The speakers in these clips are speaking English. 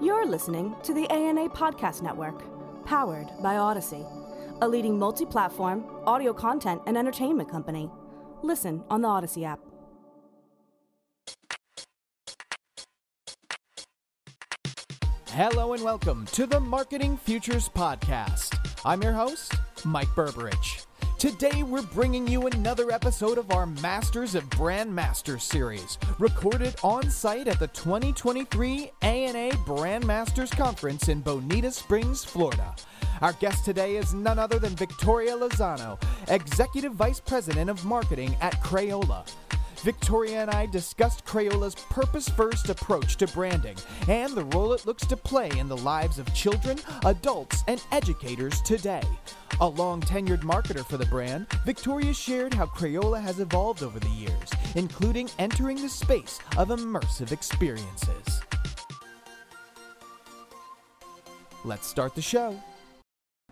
You're listening to the ANA Podcast Network, powered by Odyssey, a leading multi platform audio content and entertainment company. Listen on the Odyssey app. Hello and welcome to the Marketing Futures Podcast. I'm your host, Mike Berberich. Today, we're bringing you another episode of our Masters of Brand Masters series, recorded on site at the 2023 ANA Brand Masters Conference in Bonita Springs, Florida. Our guest today is none other than Victoria Lozano, Executive Vice President of Marketing at Crayola. Victoria and I discussed Crayola's purpose first approach to branding and the role it looks to play in the lives of children, adults, and educators today. A long tenured marketer for the brand, Victoria shared how Crayola has evolved over the years, including entering the space of immersive experiences. Let's start the show.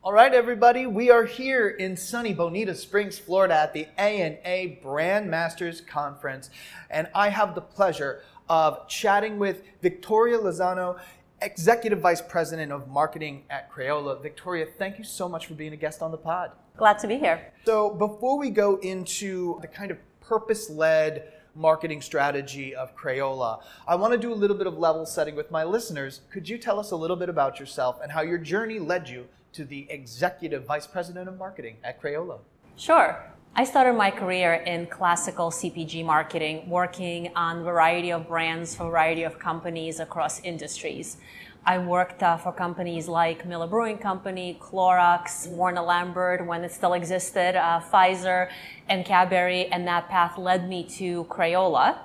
All right, everybody, we are here in sunny Bonita Springs, Florida at the ANA Brand Masters Conference, and I have the pleasure of chatting with Victoria Lozano, Executive Vice President of Marketing at Crayola. Victoria, thank you so much for being a guest on the pod. Glad to be here. So, before we go into the kind of purpose led marketing strategy of Crayola, I want to do a little bit of level setting with my listeners. Could you tell us a little bit about yourself and how your journey led you to the Executive Vice President of Marketing at Crayola? Sure. I started my career in classical CPG marketing, working on a variety of brands variety of companies across industries. I worked uh, for companies like Miller Brewing Company, Clorox, Warner Lambert when it still existed, uh, Pfizer, and Cadbury, and that path led me to Crayola.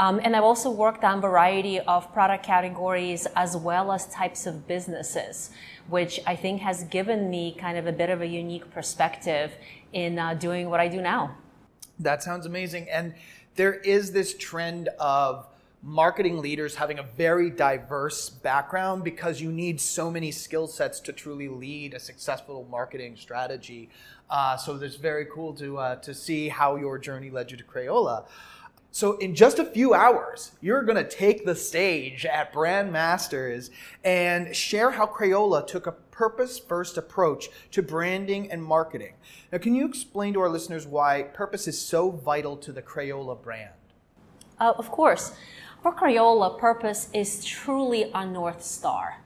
Um, and I've also worked on a variety of product categories as well as types of businesses which I think has given me kind of a bit of a unique perspective in uh, doing what I do now. That sounds amazing. And there is this trend of marketing leaders having a very diverse background because you need so many skill sets to truly lead a successful marketing strategy. Uh, so it's very cool to uh, to see how your journey led you to Crayola. So, in just a few hours, you're going to take the stage at Brand Masters and share how Crayola took a purpose first approach to branding and marketing. Now, can you explain to our listeners why purpose is so vital to the Crayola brand? Uh, of course. For Crayola, purpose is truly a North Star.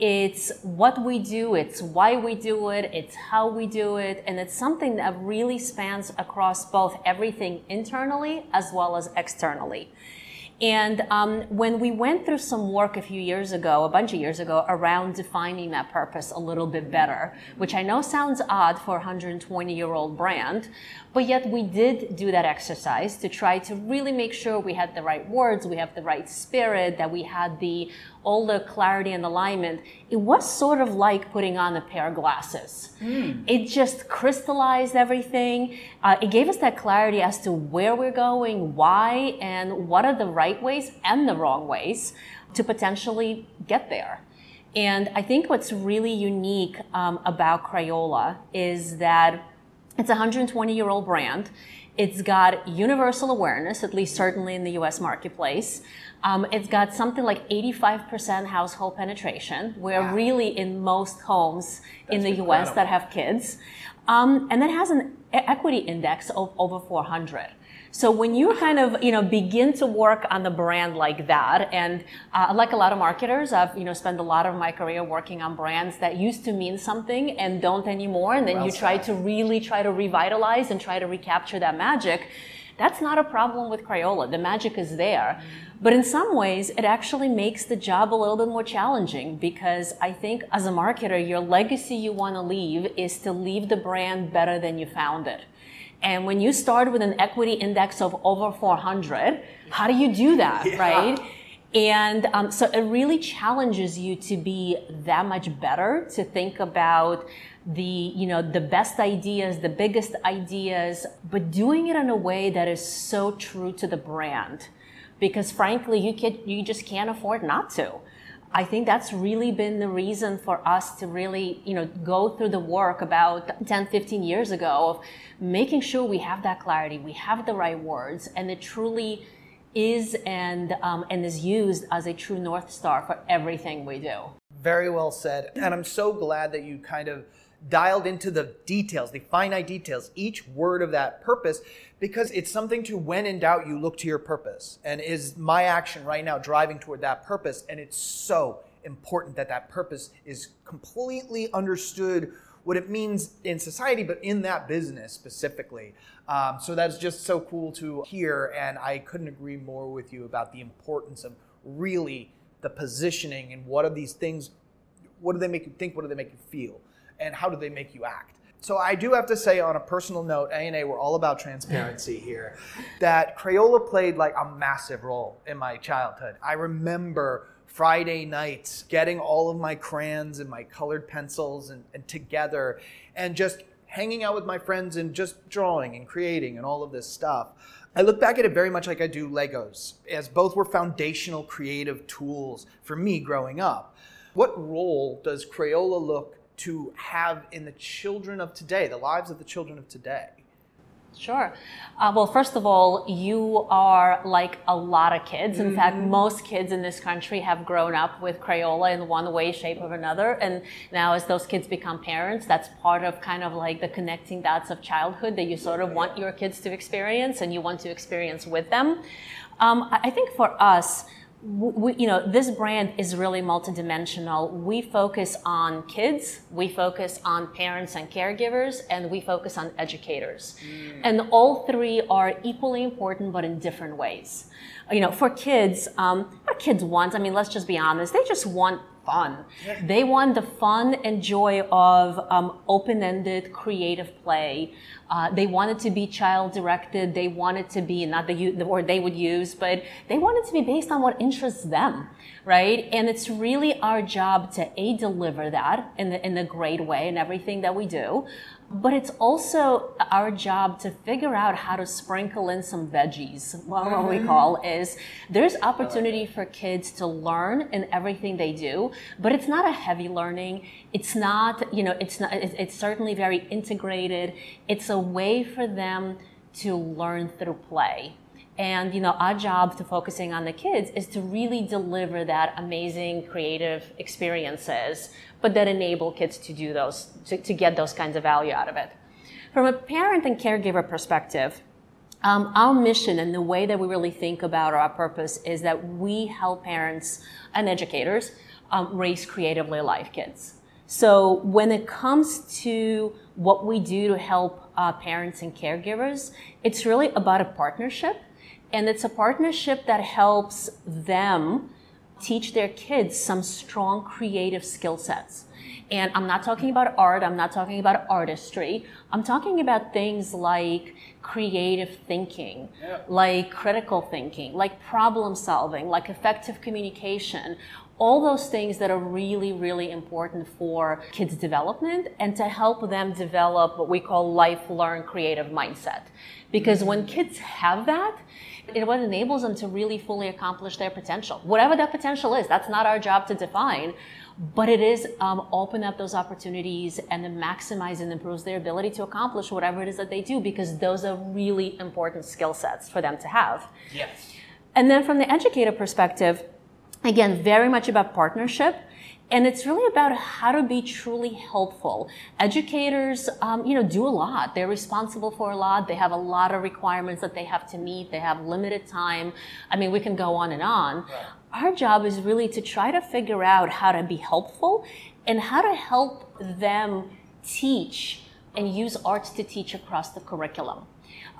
It's what we do, it's why we do it, it's how we do it, and it's something that really spans across both everything internally as well as externally. And um, when we went through some work a few years ago, a bunch of years ago, around defining that purpose a little bit better, which I know sounds odd for a 120 year old brand, but yet we did do that exercise to try to really make sure we had the right words, we have the right spirit, that we had the all the clarity and alignment. It was sort of like putting on a pair of glasses. Mm. It just crystallized everything. Uh, it gave us that clarity as to where we're going, why, and what are the right ways and the wrong ways to potentially get there. And I think what's really unique um, about Crayola is that it's a 120 year old brand. It's got universal awareness, at least certainly in the US marketplace. Um, it's got something like 85% household penetration. We're wow. really in most homes That's in the incredible. US that have kids. Um, and that has an equity index of over 400. So when you kind of, you know, begin to work on the brand like that, and uh, like a lot of marketers, I've, you know, spent a lot of my career working on brands that used to mean something and don't anymore. And then well you try to really try to revitalize and try to recapture that magic. That's not a problem with Crayola. The magic is there. But in some ways, it actually makes the job a little bit more challenging because I think as a marketer, your legacy you want to leave is to leave the brand better than you found it. And when you start with an equity index of over 400, how do you do that, yeah. right? And um, so it really challenges you to be that much better, to think about the, you know, the best ideas, the biggest ideas, but doing it in a way that is so true to the brand. Because frankly, you can, you just can't afford not to. I think that's really been the reason for us to really, you know, go through the work about 10, 15 years ago of making sure we have that clarity, we have the right words, and it truly is and um, and is used as a true north star for everything we do. Very well said, and I'm so glad that you kind of dialed into the details, the finite details, each word of that purpose, because it's something to when in doubt you look to your purpose, and is my action right now driving toward that purpose, and it's so important that that purpose is completely understood what it means in society, but in that business specifically. Um, so that's just so cool to hear, and I couldn't agree more with you about the importance of really the positioning and what are these things, what do they make you think, what do they make you feel, and how do they make you act. So I do have to say, on a personal note, ANA, we're all about transparency here. That Crayola played like a massive role in my childhood. I remember Friday nights, getting all of my crayons and my colored pencils and, and together and just hanging out with my friends and just drawing and creating and all of this stuff. I look back at it very much like I do Legos, as both were foundational creative tools for me growing up. What role does Crayola look to have in the children of today, the lives of the children of today? Sure. Uh, well, first of all, you are like a lot of kids. In mm-hmm. fact, most kids in this country have grown up with Crayola in one way, shape, or another. And now, as those kids become parents, that's part of kind of like the connecting dots of childhood that you sort of want your kids to experience and you want to experience with them. Um, I think for us, we, you know, this brand is really multidimensional. We focus on kids, we focus on parents and caregivers, and we focus on educators. Mm. And all three are equally important, but in different ways. You know, for kids, um, what kids want, I mean, let's just be honest, they just want fun. They want the fun and joy of um, open-ended creative play. Uh, they want it to be child-directed. They want it to be not the, the word they would use, but they want it to be based on what interests them, right? And it's really our job to a deliver that in the in the great way in everything that we do, but it's also our job to figure out how to sprinkle in some veggies. Well, what we mm-hmm. call is there's opportunity for kids to learn in everything they do, but it's not a heavy learning. It's not, you know, it's not, it's certainly very integrated. It's a way for them to learn through play. And you know, our job to focusing on the kids is to really deliver that amazing creative experiences, but that enable kids to do those, to, to get those kinds of value out of it. From a parent and caregiver perspective, um, our mission and the way that we really think about our purpose is that we help parents and educators um, raise creatively alive kids. So when it comes to what we do to help uh, parents and caregivers, it's really about a partnership and it's a partnership that helps them teach their kids some strong creative skill sets. And I'm not talking about art, I'm not talking about artistry. I'm talking about things like creative thinking, yeah. like critical thinking, like problem solving, like effective communication, all those things that are really, really important for kids' development and to help them develop what we call life learn creative mindset. Because when kids have that, it what enables them to really fully accomplish their potential. Whatever that potential is, that's not our job to define, but it is um, open up those opportunities and then maximize and improves their ability to accomplish whatever it is that they do because those are really important skill sets for them to have. Yes. And then from the educator perspective, again, very much about partnership and it's really about how to be truly helpful. Educators, um, you know, do a lot. They're responsible for a lot. They have a lot of requirements that they have to meet. They have limited time. I mean, we can go on and on. Right. Our job is really to try to figure out how to be helpful and how to help them teach and use arts to teach across the curriculum.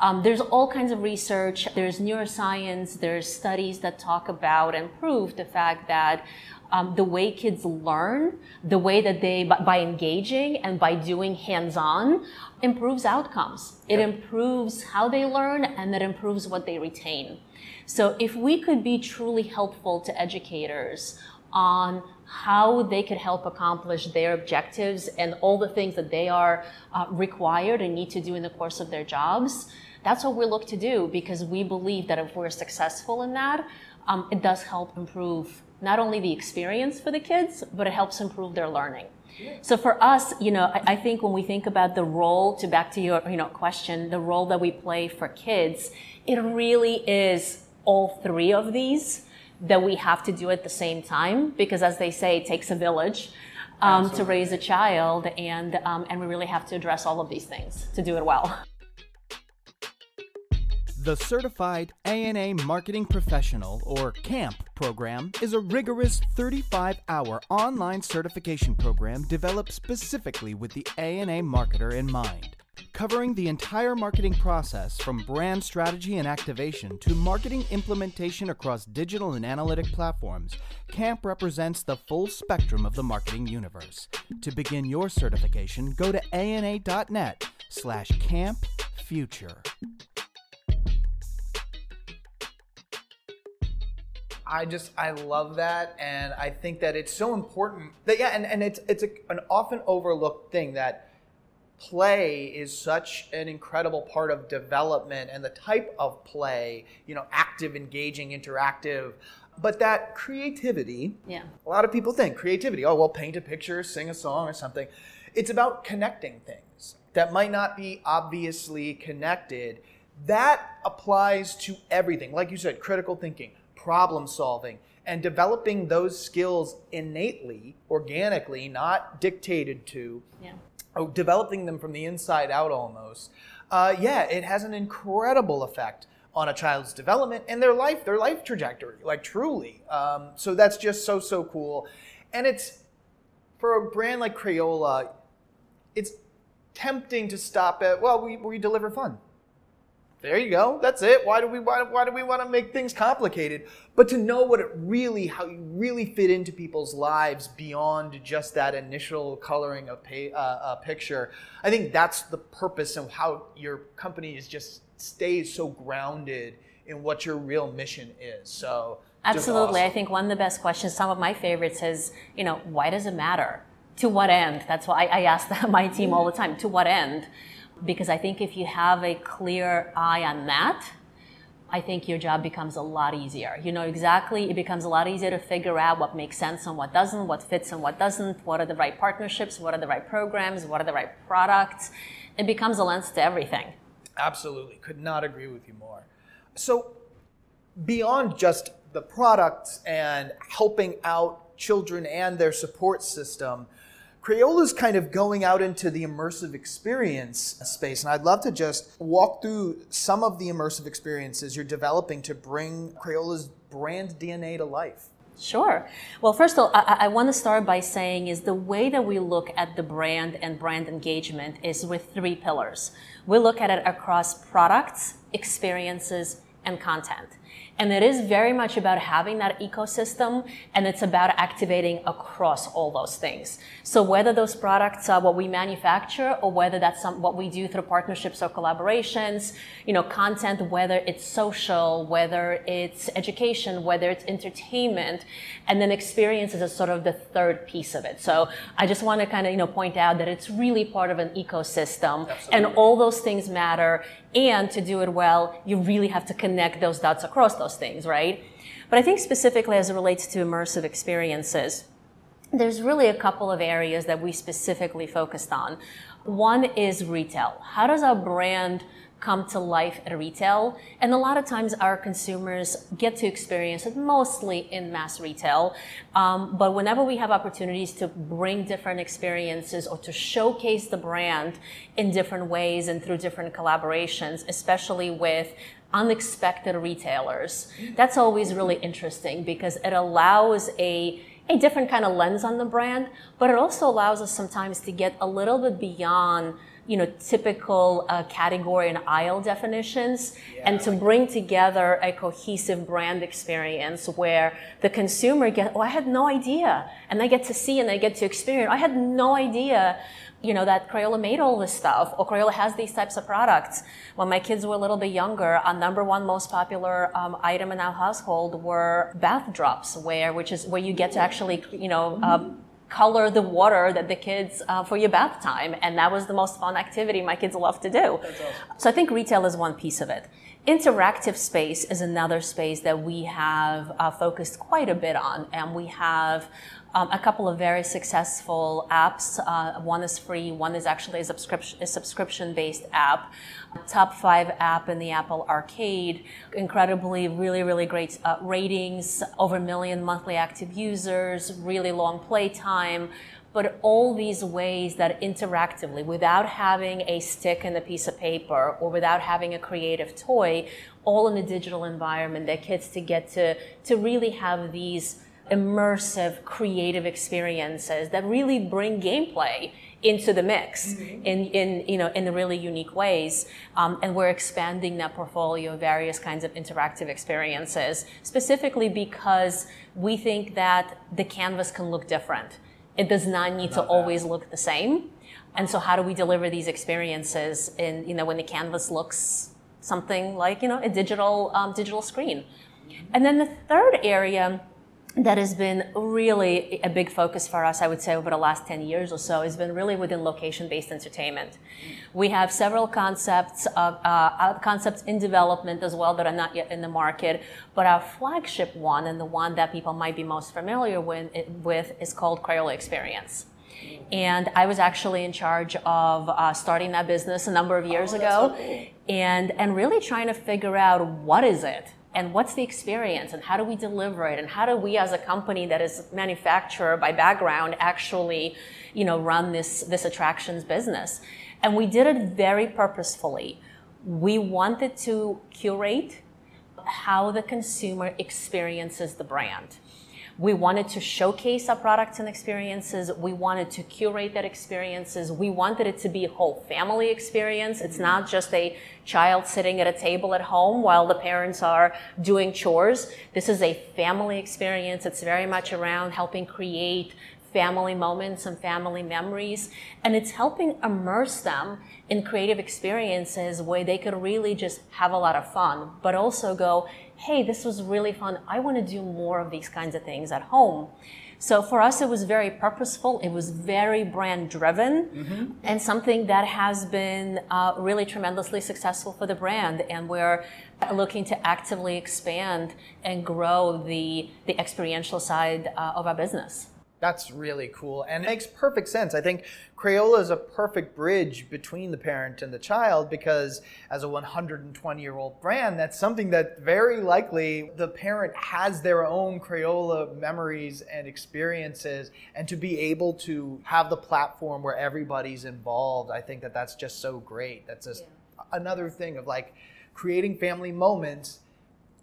Um, there's all kinds of research. There's neuroscience. There's studies that talk about and prove the fact that um, the way kids learn, the way that they, by, by engaging and by doing hands-on, improves outcomes. It improves how they learn and it improves what they retain. So if we could be truly helpful to educators on how they could help accomplish their objectives and all the things that they are uh, required and need to do in the course of their jobs, that's what we look to do because we believe that if we're successful in that, um, it does help improve not only the experience for the kids, but it helps improve their learning. So for us, you know, I, I, think when we think about the role, to back to your, you know, question, the role that we play for kids, it really is all three of these that we have to do at the same time because as they say it takes a village um, to raise a child and um, and we really have to address all of these things to do it well The Certified ANA Marketing Professional, or CAMP, program is a rigorous 35 hour online certification program developed specifically with the ANA marketer in mind. Covering the entire marketing process from brand strategy and activation to marketing implementation across digital and analytic platforms, CAMP represents the full spectrum of the marketing universe. To begin your certification, go to ana.net slash campfuture. I just I love that, and I think that it's so important that yeah, and, and it's it's a, an often overlooked thing that play is such an incredible part of development and the type of play, you know, active, engaging, interactive. But that creativity, yeah a lot of people think creativity, oh, well, paint a picture, sing a song or something. It's about connecting things that might not be obviously connected. That applies to everything. Like you said, critical thinking, problem solving, and developing those skills innately, organically, not dictated to, yeah oh, developing them from the inside out almost. Uh, yeah, it has an incredible effect on a child's development and their life, their life trajectory, like truly. Um, so that's just so so cool, and it's for a brand like Crayola, it's tempting to stop at well, we we deliver fun. There you go. That's it. Why do we why, why do we want to make things complicated? But to know what it really how you really fit into people's lives beyond just that initial coloring of pay, uh, a picture. I think that's the purpose of how your company is just stays so grounded in what your real mission is. So Absolutely. I think one of the best questions, some of my favorites is, you know, why does it matter? To what end? That's why I, I ask my team all the time, to what end? Because I think if you have a clear eye on that, I think your job becomes a lot easier. You know exactly, it becomes a lot easier to figure out what makes sense and what doesn't, what fits and what doesn't, what are the right partnerships, what are the right programs, what are the right products. It becomes a lens to everything. Absolutely. Could not agree with you more. So, beyond just the products and helping out children and their support system, Crayola's kind of going out into the immersive experience space. And I'd love to just walk through some of the immersive experiences you're developing to bring Crayola's brand DNA to life. Sure. Well, first of all, I, I want to start by saying is the way that we look at the brand and brand engagement is with three pillars. We look at it across products, experiences, and content. And it is very much about having that ecosystem and it's about activating across all those things. So whether those products are what we manufacture or whether that's some, what we do through partnerships or collaborations, you know, content, whether it's social, whether it's education, whether it's entertainment, and then experiences is sort of the third piece of it. So I just want to kind of, you know, point out that it's really part of an ecosystem and all those things matter. And to do it well, you really have to connect those dots across those things, right? But I think specifically as it relates to immersive experiences, there's really a couple of areas that we specifically focused on. One is retail. How does our brand come to life at retail? And a lot of times our consumers get to experience it mostly in mass retail. Um, but whenever we have opportunities to bring different experiences or to showcase the brand in different ways and through different collaborations, especially with unexpected retailers, that's always really interesting because it allows a a different kind of lens on the brand, but it also allows us sometimes to get a little bit beyond you know typical uh, category and aisle definitions and to bring together a cohesive brand experience where the consumer get oh i had no idea and they get to see and they get to experience i had no idea you know that Crayola made all this stuff or Crayola has these types of products. When my kids were a little bit younger, our number one most popular um, item in our household were bath drops, where which is where you get to actually you know. Um, color the water that the kids uh, for your bath time and that was the most fun activity my kids love to do. So i think retail is one piece of it. Interactive space is another space that we have uh, focused quite a bit on, and we have um, a couple of very successful apps. Uh, one is free, one is actually a subscription, a subscription based app. Top five app in the Apple Arcade. Incredibly, really, really great uh, ratings, over a million monthly active users, really long play time. But all these ways that interactively, without having a stick and a piece of paper or without having a creative toy, all in a digital environment, that kids to get to, to really have these immersive, creative experiences that really bring gameplay into the mix mm-hmm. in, in, you know, in the really unique ways. Um, and we're expanding that portfolio of various kinds of interactive experiences, specifically because we think that the canvas can look different. It does not need not to always look the same. And so how do we deliver these experiences in, you know, when the canvas looks something like, you know, a digital, um, digital screen? And then the third area that has been really a big focus for us, I would say, over the last 10 years or so, has been really within location-based entertainment. We have several concepts, uh, uh, concepts in development as well that are not yet in the market, but our flagship one, and the one that people might be most familiar with, with is called Crayola Experience. And I was actually in charge of uh, starting that business a number of years oh, ago, and, and really trying to figure out what is it and what's the experience and how do we deliver it and how do we as a company that is manufacturer by background actually you know run this this attractions business? And we did it very purposefully. We wanted to curate how the consumer experiences the brand we wanted to showcase our products and experiences. We wanted to curate that experiences. We wanted it to be a whole family experience. It's mm-hmm. not just a child sitting at a table at home while the parents are doing chores. This is a family experience. It's very much around helping create family moments and family memories. And it's helping immerse them in creative experiences where they could really just have a lot of fun, but also go, hey, this was really fun. I want to do more of these kinds of things at home. So for us, it was very purposeful. It was very brand driven mm-hmm. and something that has been uh, really tremendously successful for the brand. And we're looking to actively expand and grow the, the experiential side uh, of our business. That's really cool and it makes perfect sense. I think Crayola is a perfect bridge between the parent and the child because as a 120 year old brand, that's something that very likely the parent has their own Crayola memories and experiences. And to be able to have the platform where everybody's involved, I think that that's just so great. That's just yeah. another thing of like creating family moments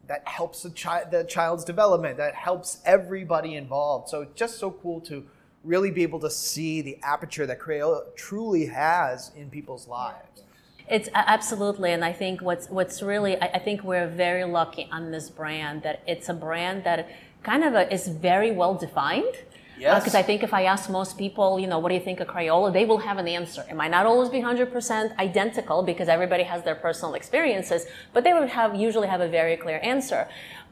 that helps the, chi- the child's development, that helps everybody involved. So it's just so cool to really be able to see the aperture that Crayola truly has in people's lives. It's absolutely, and I think what's what's really I think we're very lucky on this brand that it's a brand that kind of a, is very well defined. Yes. Because uh, I think if I ask most people, you know, what do you think of Crayola, they will have an answer. It might not always be 100% identical because everybody has their personal experiences, but they would have usually have a very clear answer.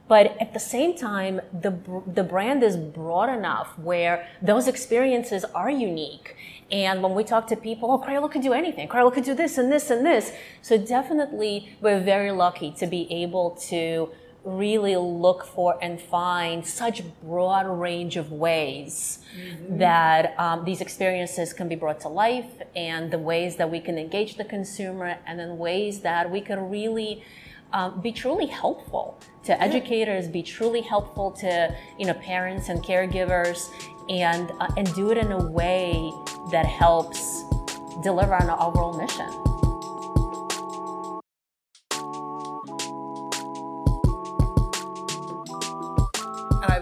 But at the same time, the, the brand is broad enough where those experiences are unique. And when we talk to people, oh, Crayola could do anything. Crayola could do this and this and this. So definitely, we're very lucky to be able to really look for and find such broad range of ways mm-hmm. that um, these experiences can be brought to life and the ways that we can engage the consumer and then ways that we can really um, be truly helpful to educators be truly helpful to you know parents and caregivers and uh, and do it in a way that helps deliver on our overall mission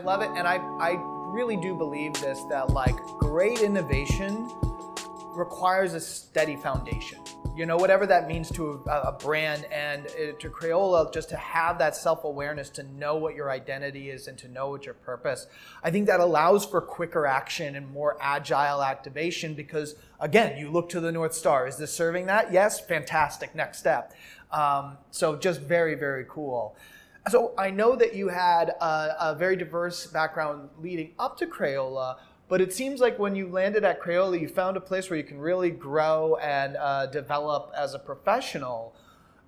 love it, and I I really do believe this that like great innovation requires a steady foundation. You know, whatever that means to a, a brand and uh, to Crayola, just to have that self awareness, to know what your identity is and to know what your purpose. I think that allows for quicker action and more agile activation because, again, you look to the North Star. Is this serving that? Yes, fantastic. Next step. Um, so, just very, very cool. So I know that you had a, a, very diverse background leading up to Crayola, but it seems like when you landed at Crayola, you found a place where you can really grow and uh, develop as a professional.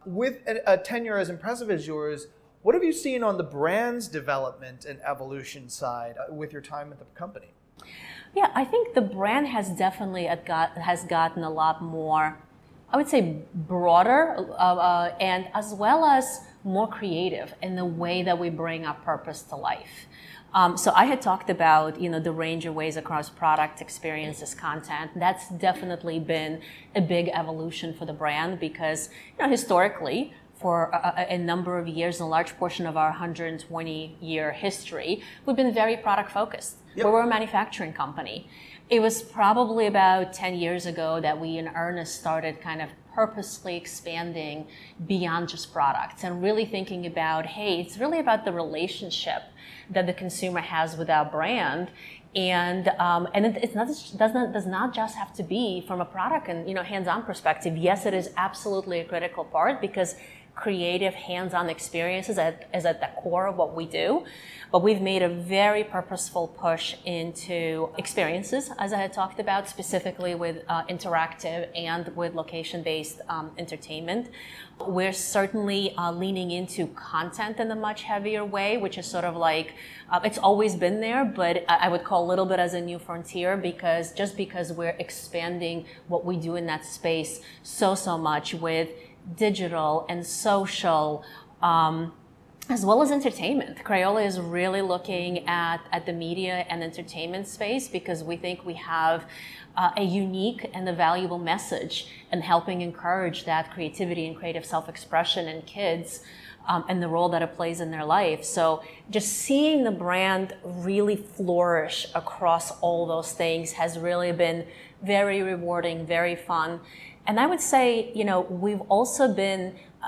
with a, a tenure as impressive as yours, what have you seen on the brand's development and evolution side uh, with your time at the company? Yeah, I think the brand has definitely got, has gotten a lot more, I would say, broader, uh, uh, and as well as more creative in the way that we bring our purpose to life. Um, so I had talked about you know the range of ways across product experiences, content. That's definitely been a big evolution for the brand because you know historically for a, a, number of years, a large portion of our 120 year history, we've been very product focused. Yep. We're a manufacturing company. It was probably about 10 years ago that we in earnest started kind of purposely expanding beyond just products and really thinking about hey, it's really about the relationship that the consumer has with our brand and um, and it, it's not does not does not just have to be from a product and you know hands-on perspective. Yes, it is absolutely a critical part because creative hands-on experiences at, is at the core of what we do. But we've made a very purposeful push into experiences as i had talked about specifically with uh, interactive and with location-based um, entertainment. We're certainly uh, leaning into content in a much heavier way which is sort of like uh, it's always been there but i would call a little bit as a new frontier because just because we're expanding what we do in that space so so much with digital and social, um, as well as entertainment. Crayola is really looking at, at the media and entertainment space because we think we have uh, a unique and a valuable message in helping encourage that creativity and creative self-expression in kids um, and the role that it plays in their life. So just seeing the brand really flourish across all those things has really been very rewarding, very fun. And I would say, you know, we've also been uh,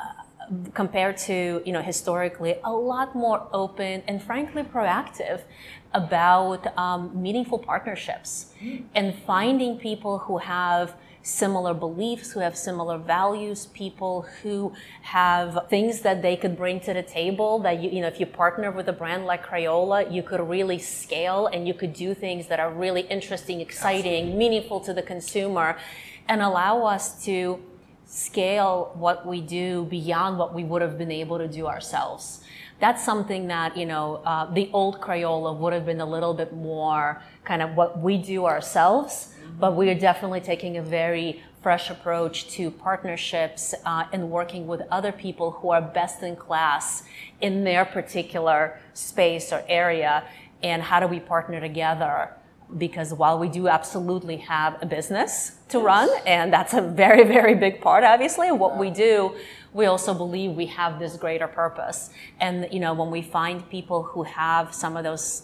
compared to you know historically a lot more open and frankly proactive about um, meaningful partnerships and finding people who have similar beliefs who have similar values people who have things that they could bring to the table that you, you know if you partner with a brand like crayola you could really scale and you could do things that are really interesting exciting Absolutely. meaningful to the consumer and allow us to scale what we do beyond what we would have been able to do ourselves. That's something that, you know, uh, the old Crayola would have been a little bit more kind of what we do ourselves, but we are definitely taking a very fresh approach to partnerships uh, and working with other people who are best in class in their particular space or area and how do we partner together because while we do absolutely have a business to run, and that's a very, very big part, obviously, what we do, we also believe we have this greater purpose. And, you know, when we find people who have some of those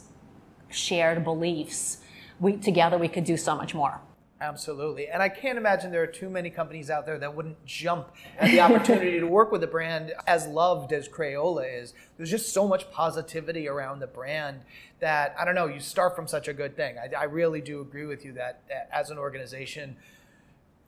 shared beliefs, we, together we could do so much more. Absolutely. And I can't imagine there are too many companies out there that wouldn't jump at the opportunity to work with a brand as loved as Crayola is. There's just so much positivity around the brand that, I don't know, you start from such a good thing. I, I really do agree with you that, that as an organization,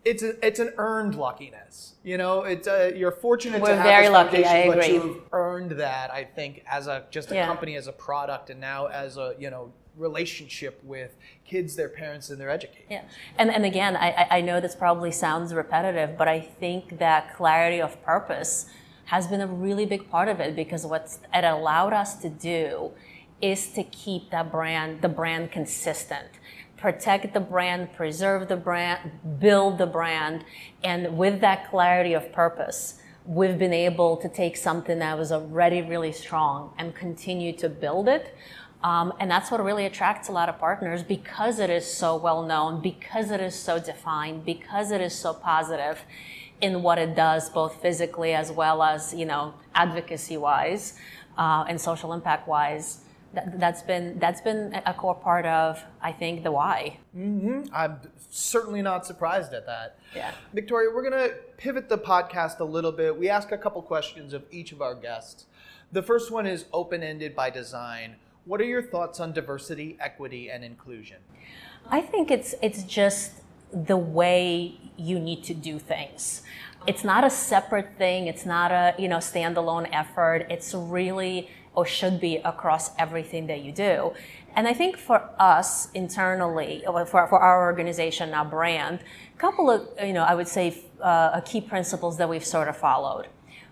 it's a, it's an earned luckiness. You know, it's a, you're fortunate We're to have very this lucky. I agree. but you've earned that. I think as a just a Yeah. company, as a product, and now as a you know relationship with kids, their parents, and their educators. Yeah, and and again, I I- know this probably sounds repetitive, but I think that clarity of purpose has been a really big part of it because what it allowed us to do is to keep that brand, the brand consistent. Protect the brand, preserve the brand, build the brand, and with that clarity of purpose, we've been able to take something that was already really strong and continue to build it. Um, and that's what really attracts a lot of partners because it is so well known, because it is so defined, because it is so positive in what it does, both physically as well as you know advocacy wise uh, and social impact wise. That, that's been that's been a core part of I think the why. I'm certainly not surprised at that. Yeah. Victoria, we're going to pivot the podcast a little bit. We ask a couple questions of each of our guests. The first one is open ended by design. What are your thoughts on diversity, equity, and inclusion? I think it's it's just the way you need to do things. It's not a separate thing. It's not a you know standalone effort. It's really or should be across everything that you do. And I think for us internally, for, for our organization, our brand, a couple of you know I would say uh, key principles that we've sort of followed.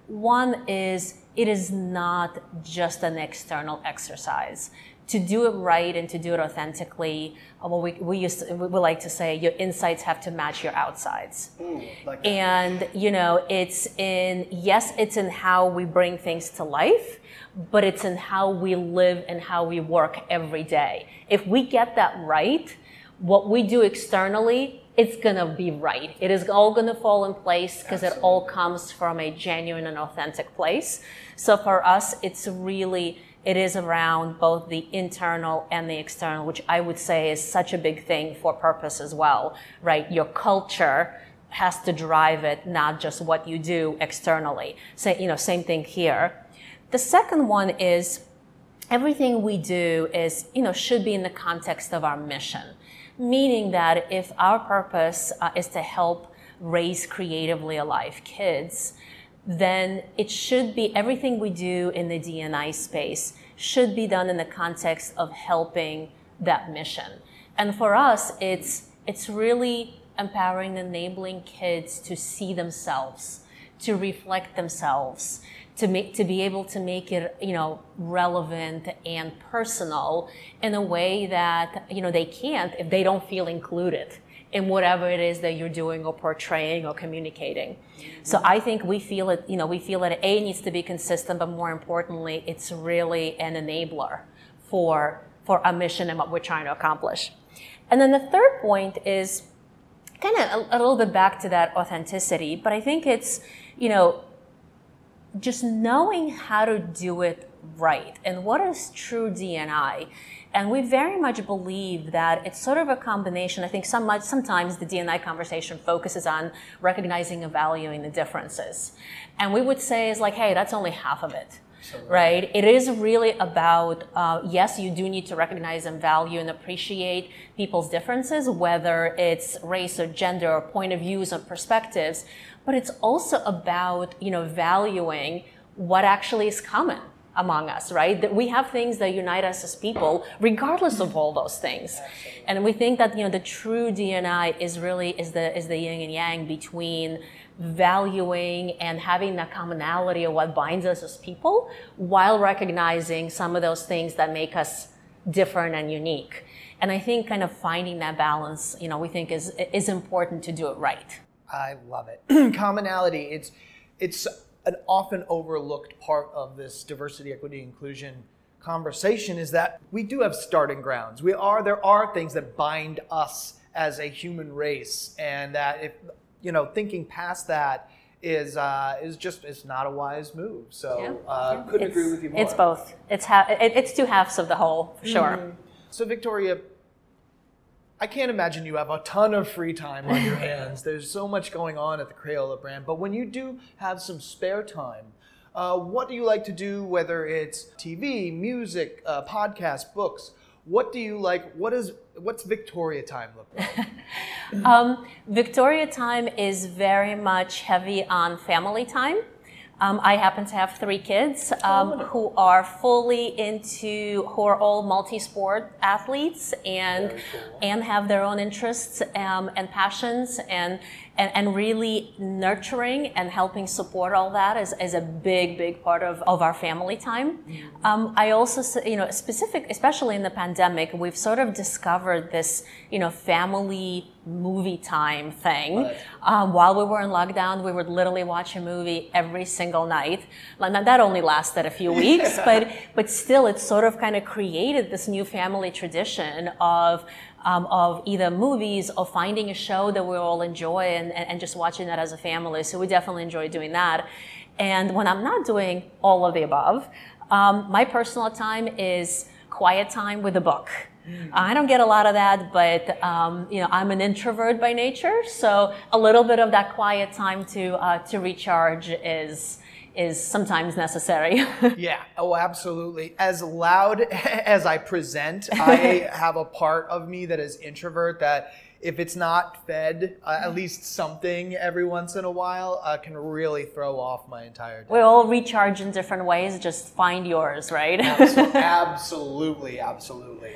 One is it is not just an external exercise. To do it right and to do it authentically, uh, well, we, we used to, we like to say your insides have to match your outsides. Ooh, like And, you know, it's in, yes, it's in how we bring things to life, but it's in how we live and how we work every day. If we get that right, what we do externally, it's gonna be right. It is all gonna fall in place because it all comes from a genuine and authentic place. So for us, it's really, it is around both the internal and the external, which I would say is such a big thing for purpose as well, right? Your culture has to drive it, not just what you do externally. So, you know, same thing here. The second one is everything we do is, you know, should be in the context of our mission. Meaning that if our purpose uh, is to help raise creatively alive kids, then it should be everything we do in the DNI space should be done in the context of helping that mission. And for us, it's it's really empowering, enabling kids to see themselves, to reflect themselves, to make to be able to make it you know relevant and personal in a way that you know they can't if they don't feel included in whatever it is that you're doing or portraying or communicating. So I think we feel it, you know, we feel that A needs to be consistent, but more importantly, it's really an enabler for for our mission and what we're trying to accomplish. And then the third point is kind of a, a little bit back to that authenticity, but I think it's, you know, just knowing how to do it right and what is true DNI. And we very much believe that it's sort of a combination. I think some, sometimes the DNI conversation focuses on recognizing and valuing the differences. And we would say is like, hey, that's only half of it. Right? It is really about, uh, yes, you do need to recognize and value and appreciate people's differences, whether it's race or gender or point of views or perspectives, but it's also about, you know, valuing what actually is common among us, right? That we have things that unite us as people, regardless of all those things. And we think that, you know, the true DNI is really, is the, is the yin and yang between valuing and having that commonality of what binds us as people while recognizing some of those things that make us different and unique. And I think kind of finding that balance, you know, we think is, is important to do it right. I love it. Commonality. It's it's an often overlooked part of this diversity, equity, inclusion conversation is that we do have starting grounds. We are there are things that bind us as a human race, and that if you know thinking past that is uh, is just it's not a wise move. So Yeah. uh, couldn't It's- agree with you more. It's both. It's ha- it, it's two halves of the whole, for sure. So Victoria, I can't imagine you have a ton of free time on your hands. There's so much going on at the Crayola brand. But when you do have some spare time, uh, what do you like to do? Whether it's TV, music, uh, podcasts, books. What do you like? What is what's Victoria time look like? Um, Victoria time is very much heavy on family time. Um, I happen to have three kids um, who are fully into, who are all multi-sport athletes and and have their own interests um, and passions and, and and really nurturing and helping support all that is, is a big big part of, of our family time. Um, I also you know specific, especially in the pandemic, we've sort of discovered this you know family movie time thing. Um, while we were in lockdown, we would literally watch a movie every single night. Now, that only lasted a few weeks, but but still, it sort of kind of created this new family tradition of. Um, of either movies or finding a show that we all enjoy and, and, just watching that as a family. So we definitely enjoy doing that. And when I'm not doing all of the above, um, my personal time is quiet time with a book. I don't get a lot of that, but um, you know, I'm an introvert by nature, so a little bit of that quiet time to uh, to recharge is is sometimes necessary. Yeah, oh, absolutely. As loud as I present, I have a part of me that is introvert that if it's not fed uh, at least something every once in a while, uh, can really throw off my entire day. we all recharge in different ways. Just find yours, right? Abso- absolutely, absolutely.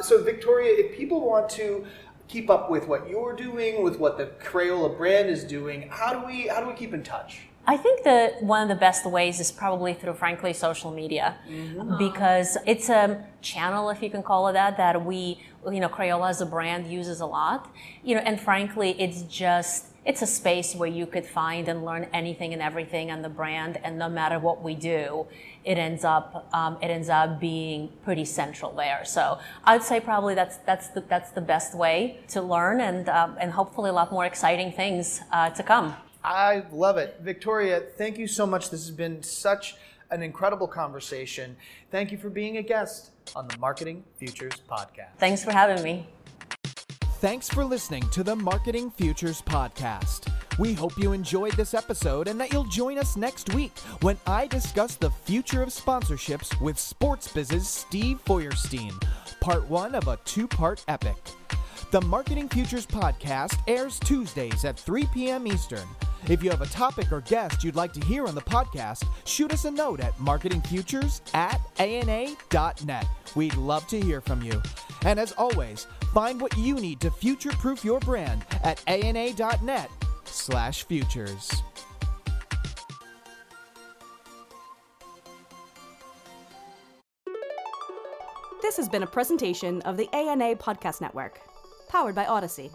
So, Victoria, if people want to keep up with what you're doing, with what the Crayola brand is doing, how do we how do we keep in touch? I think that one of the best ways is probably through, frankly, social media, mm-hmm. because it's a channel, if you can call it that, that we, you know, Crayola as a brand uses a lot. You know, and frankly, it's just it's a space where you could find and learn anything and everything on the brand, and no matter what we do, it ends up um, it ends up being pretty central there. So I'd say probably that's that's the that's the best way to learn, and um, and hopefully a lot more exciting things uh, to come. I love it. Victoria, thank you so much. This has been such an incredible conversation. Thank you for being a guest on the Marketing Futures Podcast. Thanks for having me. Thanks for listening to the Marketing Futures Podcast. We hope you enjoyed this episode and that you'll join us next week when I discuss the future of sponsorships with SportsBiz's Steve Feuerstein, part one of a two part epic. The Marketing Futures Podcast airs Tuesdays at 3 p.m. Eastern. If you have a topic or guest you'd like to hear on the podcast, shoot us a note at marketingfutures at ana.net. We'd love to hear from you. And as always, find what you need to future-proof your brand at ana.net slash futures. This has been a presentation of the ANA Podcast Network, powered by Odyssey.